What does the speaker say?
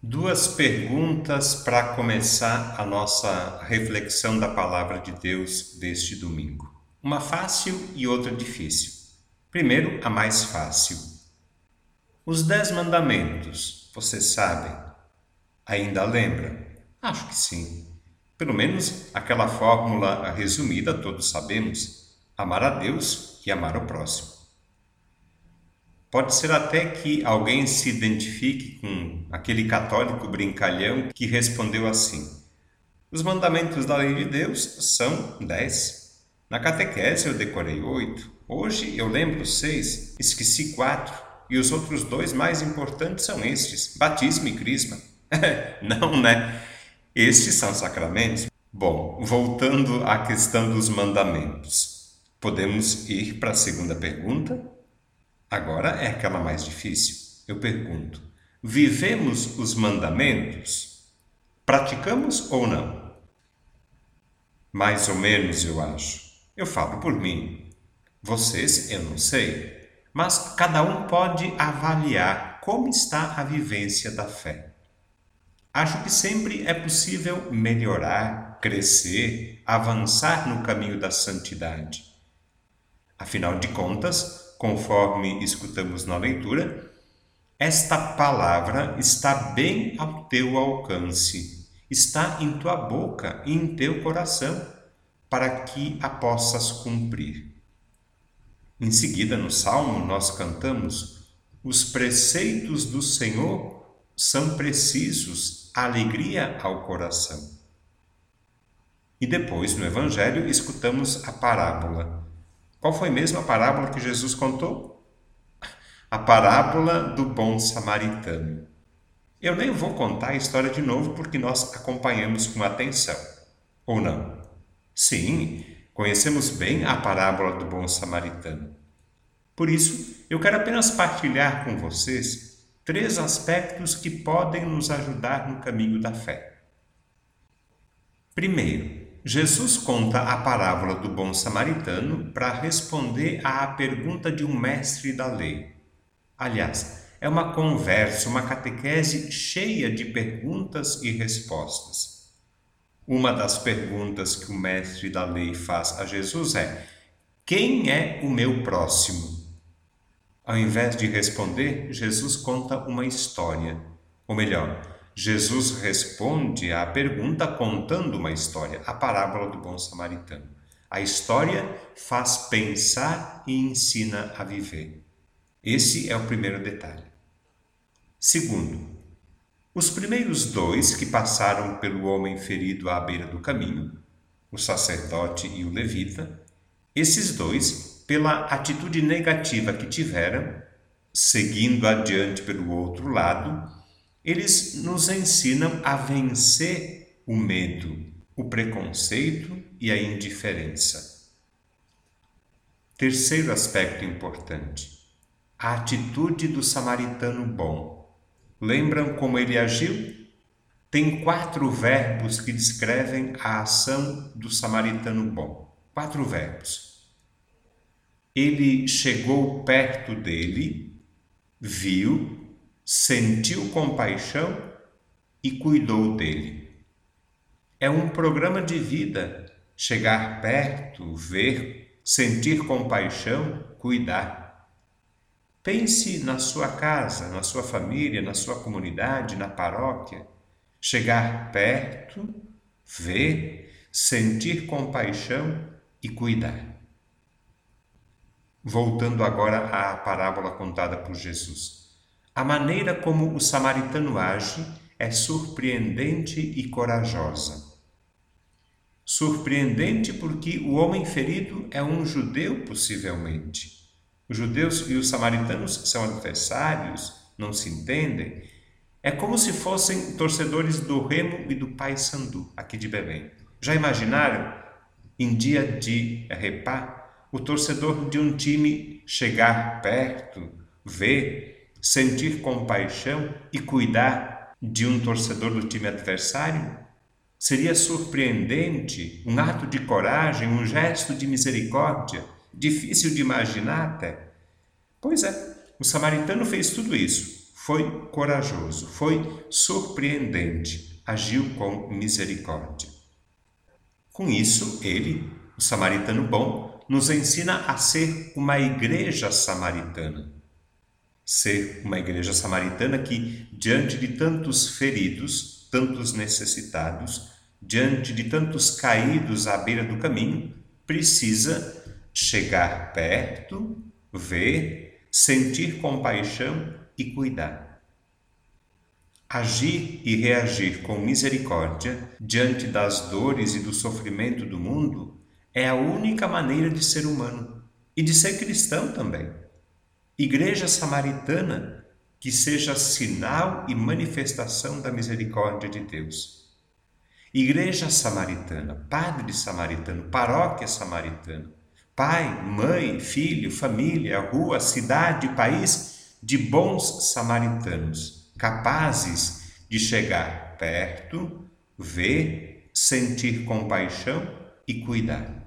Duas perguntas para começar a nossa reflexão da palavra de Deus deste domingo. Uma fácil e outra difícil. Primeiro, a mais fácil. Os Dez Mandamentos, vocês sabem? Ainda lembra? Acho que sim. Pelo menos aquela fórmula resumida todos sabemos: amar a Deus e amar o próximo. Pode ser até que alguém se identifique com aquele católico brincalhão que respondeu assim: Os mandamentos da lei de Deus são dez. Na catequese eu decorei oito. Hoje eu lembro seis, esqueci quatro. E os outros dois mais importantes são estes: batismo e crisma. Não, né? Estes são sacramentos. Bom, voltando à questão dos mandamentos, podemos ir para a segunda pergunta? Agora é aquela mais difícil. Eu pergunto: vivemos os mandamentos? Praticamos ou não? Mais ou menos, eu acho. Eu falo por mim. Vocês, eu não sei. Mas cada um pode avaliar como está a vivência da fé. Acho que sempre é possível melhorar, crescer, avançar no caminho da santidade. Afinal de contas, conforme escutamos na leitura, esta palavra está bem ao teu alcance, está em tua boca e em teu coração, para que a possas cumprir. Em seguida, no salmo, nós cantamos: Os preceitos do Senhor são precisos, alegria ao coração. E depois, no Evangelho, escutamos a parábola qual foi mesmo a parábola que Jesus contou? A parábola do bom samaritano. Eu nem vou contar a história de novo porque nós acompanhamos com atenção. Ou não? Sim, conhecemos bem a parábola do bom samaritano. Por isso, eu quero apenas partilhar com vocês três aspectos que podem nos ajudar no caminho da fé. Primeiro, Jesus conta a parábola do bom samaritano para responder à pergunta de um mestre da lei. Aliás, é uma conversa, uma catequese cheia de perguntas e respostas. Uma das perguntas que o mestre da lei faz a Jesus é: Quem é o meu próximo? Ao invés de responder, Jesus conta uma história, ou melhor, Jesus responde à pergunta contando uma história, a parábola do bom samaritano. A história faz pensar e ensina a viver. Esse é o primeiro detalhe. Segundo, os primeiros dois que passaram pelo homem ferido à beira do caminho, o sacerdote e o levita, esses dois, pela atitude negativa que tiveram, seguindo adiante pelo outro lado, eles nos ensinam a vencer o medo, o preconceito e a indiferença. Terceiro aspecto importante: a atitude do samaritano bom. Lembram como ele agiu? Tem quatro verbos que descrevem a ação do samaritano bom. Quatro verbos. Ele chegou perto dele, viu, sentiu compaixão e cuidou dele. É um programa de vida chegar perto, ver, sentir compaixão, cuidar. Pense na sua casa, na sua família, na sua comunidade, na paróquia. Chegar perto, ver, sentir compaixão e cuidar. Voltando agora à parábola contada por Jesus. A maneira como o samaritano age é surpreendente e corajosa. Surpreendente porque o homem ferido é um judeu, possivelmente. Os judeus e os samaritanos são adversários, não se entendem. É como se fossem torcedores do Remo e do Paysandu, aqui de Belém. Já imaginaram, em dia de repá, o torcedor de um time chegar perto, ver sentir compaixão e cuidar de um torcedor do time adversário? Seria surpreendente, um ato de coragem, um gesto de misericórdia, difícil de imaginar até. Pois é, o samaritano fez tudo isso. foi corajoso, foi surpreendente, agiu com misericórdia. Com isso, ele, o samaritano bom, nos ensina a ser uma igreja samaritana. Ser uma igreja samaritana que, diante de tantos feridos, tantos necessitados, diante de tantos caídos à beira do caminho, precisa chegar perto, ver, sentir compaixão e cuidar. Agir e reagir com misericórdia diante das dores e do sofrimento do mundo é a única maneira de ser humano e de ser cristão também. Igreja samaritana que seja sinal e manifestação da misericórdia de Deus. Igreja samaritana, padre samaritano, paróquia samaritana, pai, mãe, filho, família, rua, cidade, país de bons samaritanos, capazes de chegar perto, ver, sentir compaixão e cuidar.